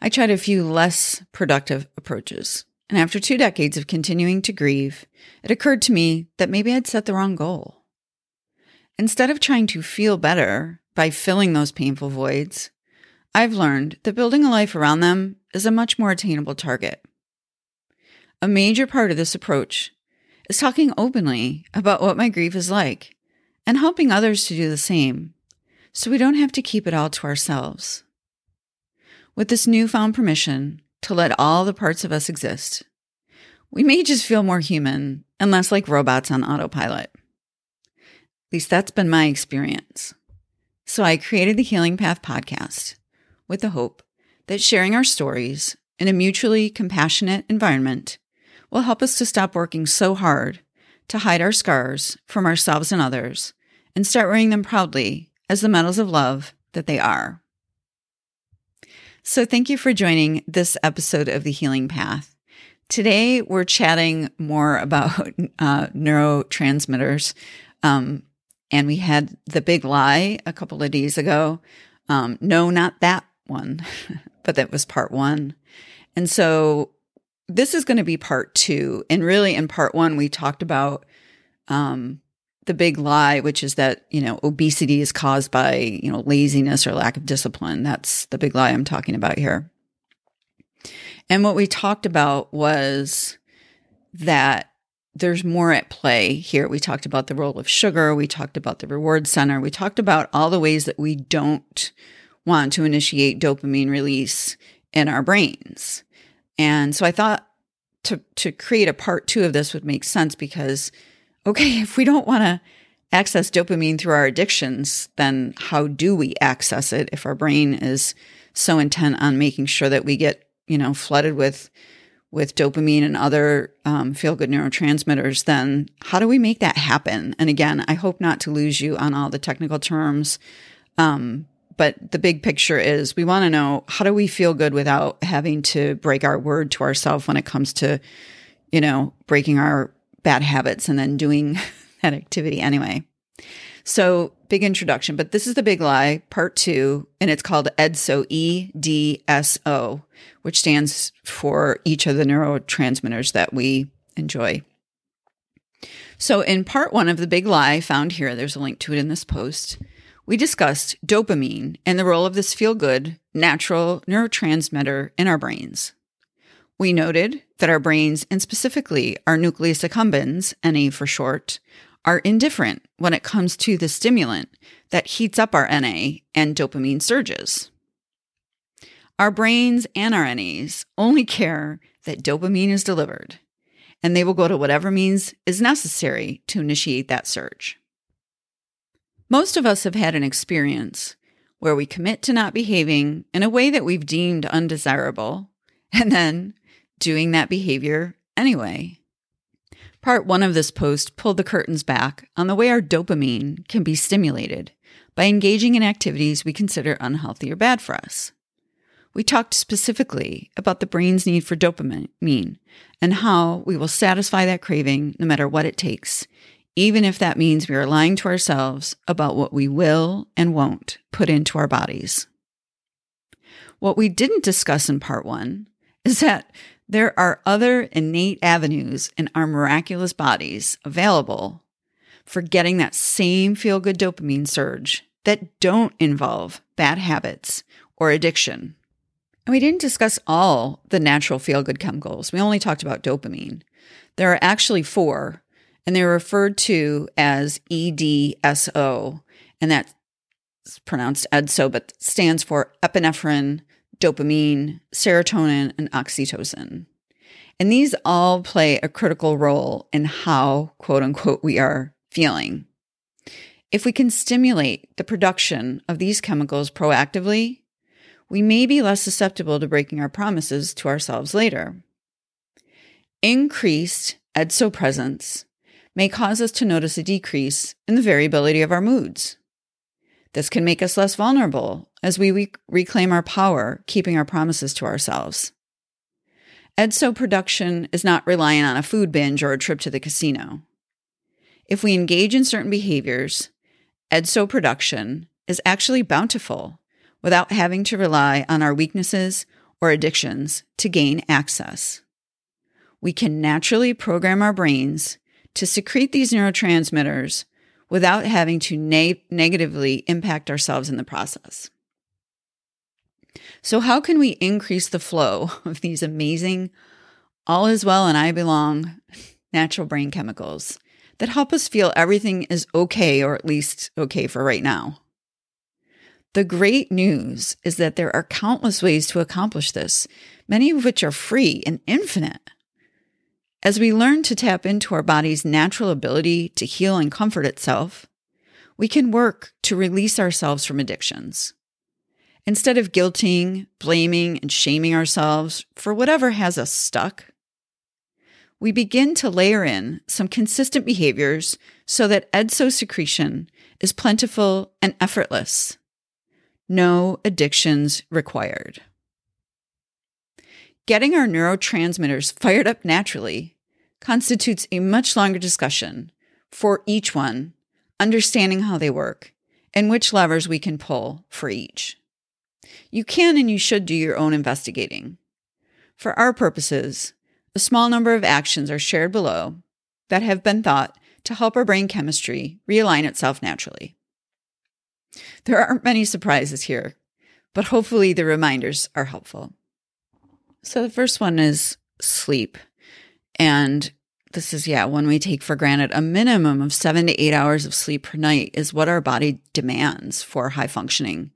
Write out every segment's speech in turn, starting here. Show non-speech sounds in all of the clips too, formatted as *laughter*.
I tried a few less productive approaches. And after two decades of continuing to grieve, it occurred to me that maybe I'd set the wrong goal. Instead of trying to feel better by filling those painful voids, I've learned that building a life around them is a much more attainable target. A major part of this approach is talking openly about what my grief is like and helping others to do the same so we don't have to keep it all to ourselves. With this newfound permission to let all the parts of us exist, we may just feel more human and less like robots on autopilot. At least that's been my experience. So I created the Healing Path podcast with the hope that sharing our stories in a mutually compassionate environment will help us to stop working so hard to hide our scars from ourselves and others and start wearing them proudly as the medals of love that they are. So, thank you for joining this episode of The Healing Path. Today, we're chatting more about *laughs* uh, neurotransmitters. Um, and we had the big lie a couple of days ago. Um, no, not that one, *laughs* but that was part one. And so, this is going to be part two. And really, in part one, we talked about um, the big lie, which is that, you know, obesity is caused by, you know, laziness or lack of discipline. That's the big lie I'm talking about here. And what we talked about was that there's more at play here. We talked about the role of sugar. We talked about the reward center. We talked about all the ways that we don't want to initiate dopamine release in our brains. And so I thought to, to create a part two of this would make sense because okay, if we don't want to access dopamine through our addictions, then how do we access it if our brain is so intent on making sure that we get, you know, flooded with with dopamine and other um, feel good neurotransmitters, then how do we make that happen? And again, I hope not to lose you on all the technical terms. Um, but the big picture is we want to know how do we feel good without having to break our word to ourselves when it comes to, you know, breaking our bad habits and then doing *laughs* that activity anyway. So, big introduction, but this is the big lie, part two, and it's called EDSO, E D S O, which stands for each of the neurotransmitters that we enjoy. So, in part one of the big lie found here, there's a link to it in this post, we discussed dopamine and the role of this feel good, natural neurotransmitter in our brains. We noted that our brains, and specifically our nucleus accumbens, NA for short, are indifferent when it comes to the stimulant that heats up our NA and dopamine surges. Our brains and our NAs only care that dopamine is delivered, and they will go to whatever means is necessary to initiate that surge. Most of us have had an experience where we commit to not behaving in a way that we've deemed undesirable, and then doing that behavior anyway. Part one of this post pulled the curtains back on the way our dopamine can be stimulated by engaging in activities we consider unhealthy or bad for us. We talked specifically about the brain's need for dopamine and how we will satisfy that craving no matter what it takes, even if that means we are lying to ourselves about what we will and won't put into our bodies. What we didn't discuss in part one is that there are other innate avenues in our miraculous bodies available for getting that same feel good dopamine surge that don't involve bad habits or addiction. And we didn't discuss all the natural feel good chemicals. We only talked about dopamine. There are actually four, and they're referred to as EDSO, and that's pronounced EDSO, but stands for epinephrine, dopamine, serotonin, and oxytocin. And these all play a critical role in how, quote unquote, we are feeling. If we can stimulate the production of these chemicals proactively, we may be less susceptible to breaking our promises to ourselves later. Increased EDSO presence may cause us to notice a decrease in the variability of our moods. This can make us less vulnerable as we re- reclaim our power, keeping our promises to ourselves. EDSO production is not reliant on a food binge or a trip to the casino. If we engage in certain behaviors, EDSO production is actually bountiful without having to rely on our weaknesses or addictions to gain access. We can naturally program our brains to secrete these neurotransmitters without having to na- negatively impact ourselves in the process. So, how can we increase the flow *laughs* of these amazing, all is well and I belong *laughs* natural brain chemicals that help us feel everything is okay, or at least okay for right now? The great news is that there are countless ways to accomplish this, many of which are free and infinite. As we learn to tap into our body's natural ability to heal and comfort itself, we can work to release ourselves from addictions. Instead of guilting, blaming, and shaming ourselves for whatever has us stuck, we begin to layer in some consistent behaviors so that EDSO secretion is plentiful and effortless. No addictions required. Getting our neurotransmitters fired up naturally constitutes a much longer discussion for each one, understanding how they work and which levers we can pull for each. You can and you should do your own investigating. For our purposes, a small number of actions are shared below that have been thought to help our brain chemistry realign itself naturally. There aren't many surprises here, but hopefully the reminders are helpful. So the first one is sleep. And this is, yeah, one we take for granted. A minimum of seven to eight hours of sleep per night is what our body demands for high functioning.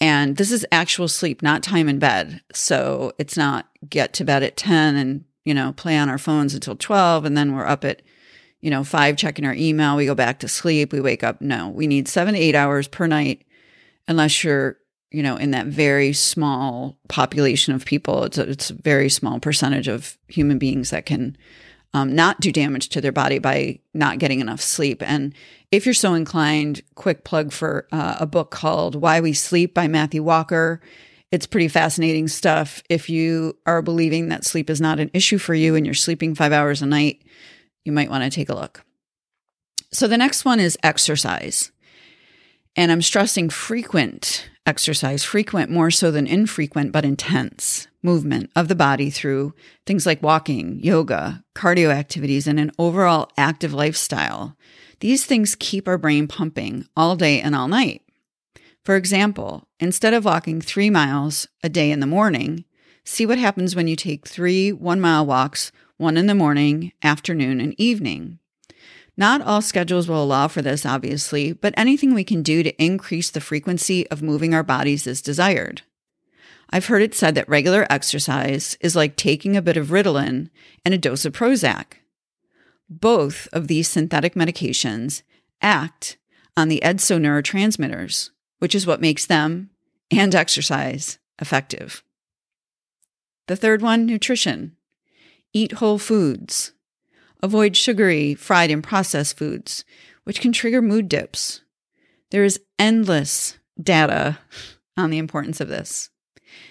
And this is actual sleep, not time in bed. So it's not get to bed at 10 and, you know, play on our phones until 12 and then we're up at, you know, five checking our email. We go back to sleep. We wake up. No, we need seven to eight hours per night unless you're you know, in that very small population of people, it's a, it's a very small percentage of human beings that can um, not do damage to their body by not getting enough sleep. And if you're so inclined, quick plug for uh, a book called Why We Sleep by Matthew Walker. It's pretty fascinating stuff. If you are believing that sleep is not an issue for you and you're sleeping five hours a night, you might want to take a look. So the next one is exercise. And I'm stressing frequent exercise, frequent more so than infrequent, but intense movement of the body through things like walking, yoga, cardio activities, and an overall active lifestyle. These things keep our brain pumping all day and all night. For example, instead of walking three miles a day in the morning, see what happens when you take three one mile walks, one in the morning, afternoon, and evening. Not all schedules will allow for this, obviously, but anything we can do to increase the frequency of moving our bodies is desired. I've heard it said that regular exercise is like taking a bit of Ritalin and a dose of Prozac. Both of these synthetic medications act on the EDSO neurotransmitters, which is what makes them and exercise effective. The third one nutrition. Eat whole foods. Avoid sugary, fried, and processed foods, which can trigger mood dips. There is endless data on the importance of this.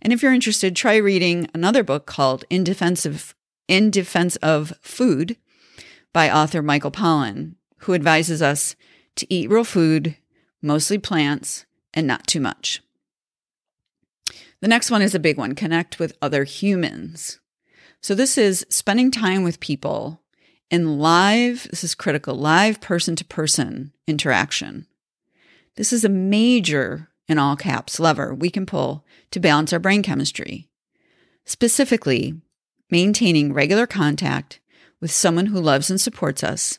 And if you're interested, try reading another book called In Defense of, In Defense of Food by author Michael Pollan, who advises us to eat real food, mostly plants, and not too much. The next one is a big one connect with other humans. So, this is spending time with people in live, this is critical, live person to person interaction. This is a major, in all caps, lever we can pull to balance our brain chemistry. Specifically, maintaining regular contact with someone who loves and supports us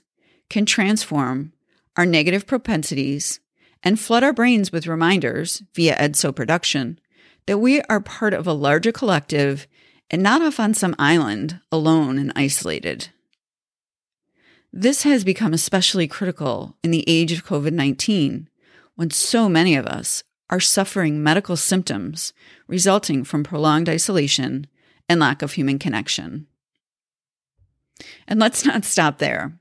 can transform our negative propensities and flood our brains with reminders via EDSO production that we are part of a larger collective and not off on some island alone and isolated. This has become especially critical in the age of COVID 19 when so many of us are suffering medical symptoms resulting from prolonged isolation and lack of human connection. And let's not stop there.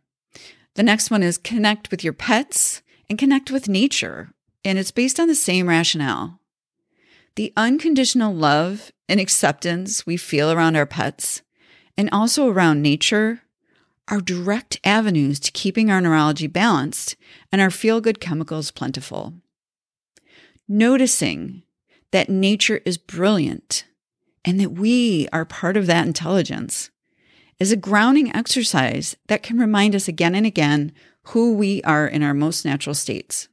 The next one is connect with your pets and connect with nature. And it's based on the same rationale. The unconditional love and acceptance we feel around our pets and also around nature are direct avenues to keeping our neurology balanced and our feel good chemicals plentiful. Noticing that nature is brilliant and that we are part of that intelligence is a grounding exercise that can remind us again and again who we are in our most natural states.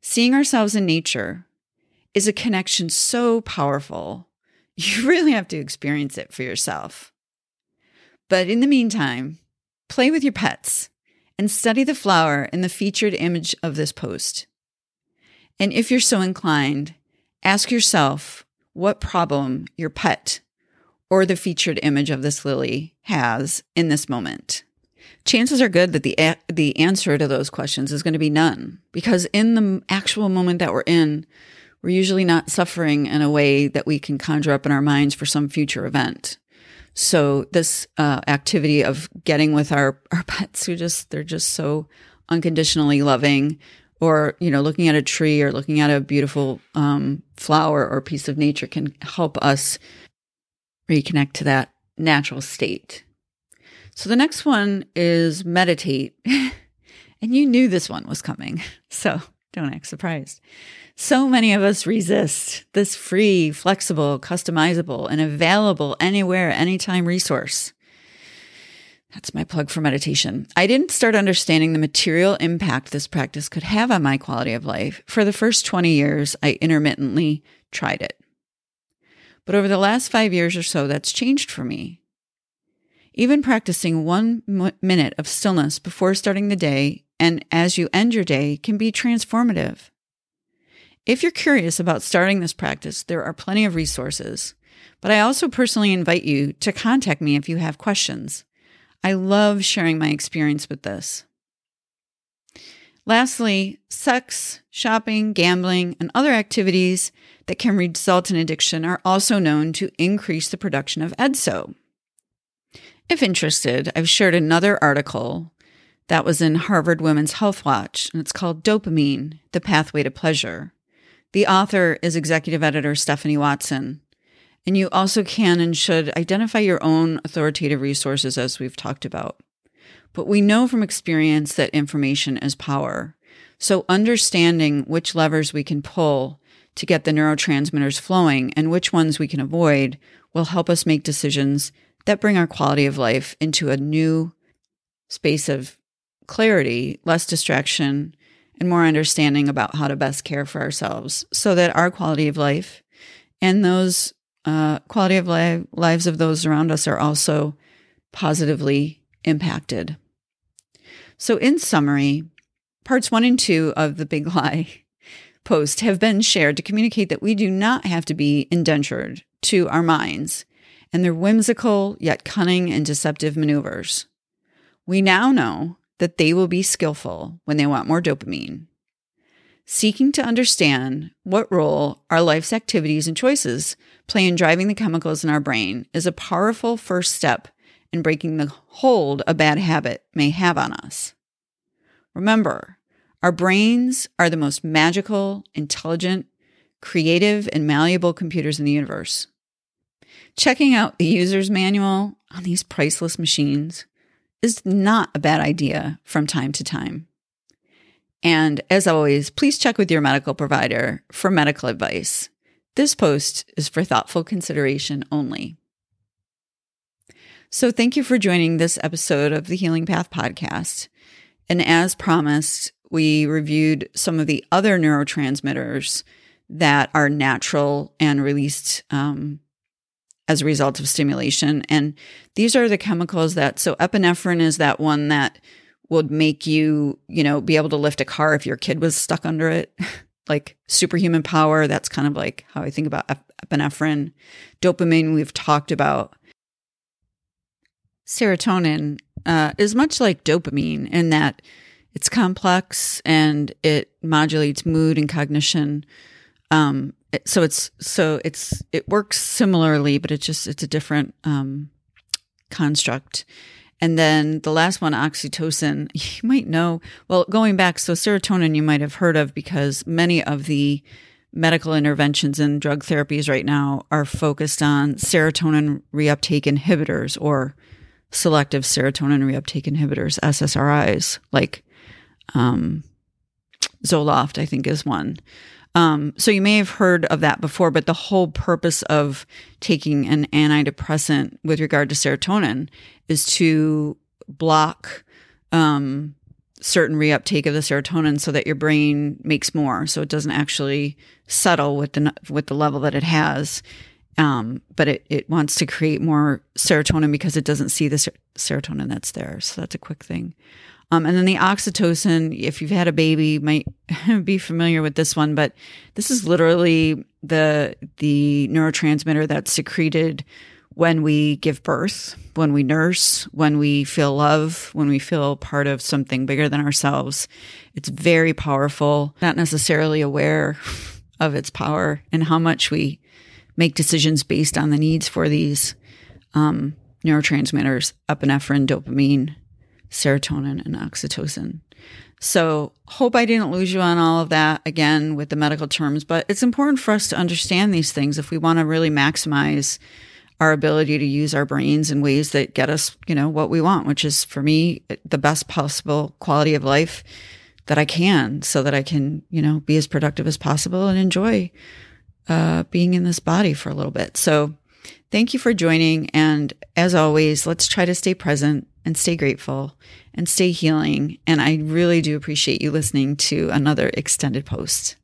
Seeing ourselves in nature is a connection so powerful, *laughs* you really have to experience it for yourself. But in the meantime, play with your pets and study the flower in the featured image of this post. And if you're so inclined, ask yourself what problem your pet or the featured image of this lily has in this moment. Chances are good that the a- the answer to those questions is going to be none because in the actual moment that we're in, we're usually not suffering in a way that we can conjure up in our minds for some future event. So this uh, activity of getting with our our pets who just they're just so unconditionally loving, or you know looking at a tree or looking at a beautiful um, flower or piece of nature can help us reconnect to that natural state. So the next one is meditate, *laughs* and you knew this one was coming, *laughs* so don't act surprised. So many of us resist this free, flexible, customizable, and available anywhere, anytime resource. That's my plug for meditation. I didn't start understanding the material impact this practice could have on my quality of life. For the first 20 years, I intermittently tried it. But over the last five years or so, that's changed for me. Even practicing one minute of stillness before starting the day and as you end your day can be transformative. If you're curious about starting this practice, there are plenty of resources. But I also personally invite you to contact me if you have questions. I love sharing my experience with this. Lastly, sex, shopping, gambling, and other activities that can result in addiction are also known to increase the production of EDSO. If interested, I've shared another article that was in Harvard Women's Health Watch, and it's called Dopamine The Pathway to Pleasure. The author is executive editor Stephanie Watson. And you also can and should identify your own authoritative resources, as we've talked about. But we know from experience that information is power. So understanding which levers we can pull to get the neurotransmitters flowing and which ones we can avoid will help us make decisions that bring our quality of life into a new space of clarity, less distraction, and more understanding about how to best care for ourselves so that our quality of life and those uh, quality of life, lives of those around us are also positively impacted. So, in summary, parts one and two of the Big Lie *laughs* post have been shared to communicate that we do not have to be indentured to our minds and their whimsical yet cunning and deceptive maneuvers. We now know that they will be skillful when they want more dopamine. Seeking to understand what role our life's activities and choices play in driving the chemicals in our brain is a powerful first step in breaking the hold a bad habit may have on us. Remember, our brains are the most magical, intelligent, creative, and malleable computers in the universe. Checking out the user's manual on these priceless machines is not a bad idea from time to time. And as always, please check with your medical provider for medical advice. This post is for thoughtful consideration only. So, thank you for joining this episode of the Healing Path podcast. And as promised, we reviewed some of the other neurotransmitters that are natural and released um, as a result of stimulation. And these are the chemicals that, so epinephrine is that one that would make you, you know, be able to lift a car if your kid was stuck under it. *laughs* like superhuman power. That's kind of like how I think about epinephrine. Dopamine, we've talked about. Serotonin uh, is much like dopamine in that it's complex and it modulates mood and cognition. Um, so it's so it's it works similarly, but it's just it's a different um, construct. And then the last one, oxytocin, *laughs* you might know. Well, going back, so serotonin you might have heard of because many of the medical interventions and drug therapies right now are focused on serotonin reuptake inhibitors or selective serotonin reuptake inhibitors, SSRIs, like um, Zoloft, I think, is one. Um, so you may have heard of that before, but the whole purpose of taking an antidepressant with regard to serotonin is to block um, certain reuptake of the serotonin so that your brain makes more, so it doesn't actually settle with the with the level that it has. Um, but it, it wants to create more serotonin because it doesn't see the ser- serotonin that's there. So that's a quick thing. Um, and then the oxytocin, if you've had a baby, might *laughs* be familiar with this one, but this is literally the the neurotransmitter that's secreted when we give birth, when we nurse, when we feel love, when we feel part of something bigger than ourselves. It's very powerful, not necessarily aware *laughs* of its power and how much we make decisions based on the needs for these um, neurotransmitters, epinephrine, dopamine, serotonin, and oxytocin. So, hope I didn't lose you on all of that again with the medical terms, but it's important for us to understand these things if we want to really maximize our ability to use our brains in ways that get us, you know, what we want, which is for me the best possible quality of life that I can so that I can, you know, be as productive as possible and enjoy uh, being in this body for a little bit. So, thank you for joining. And as always, let's try to stay present and stay grateful and stay healing. And I really do appreciate you listening to another extended post.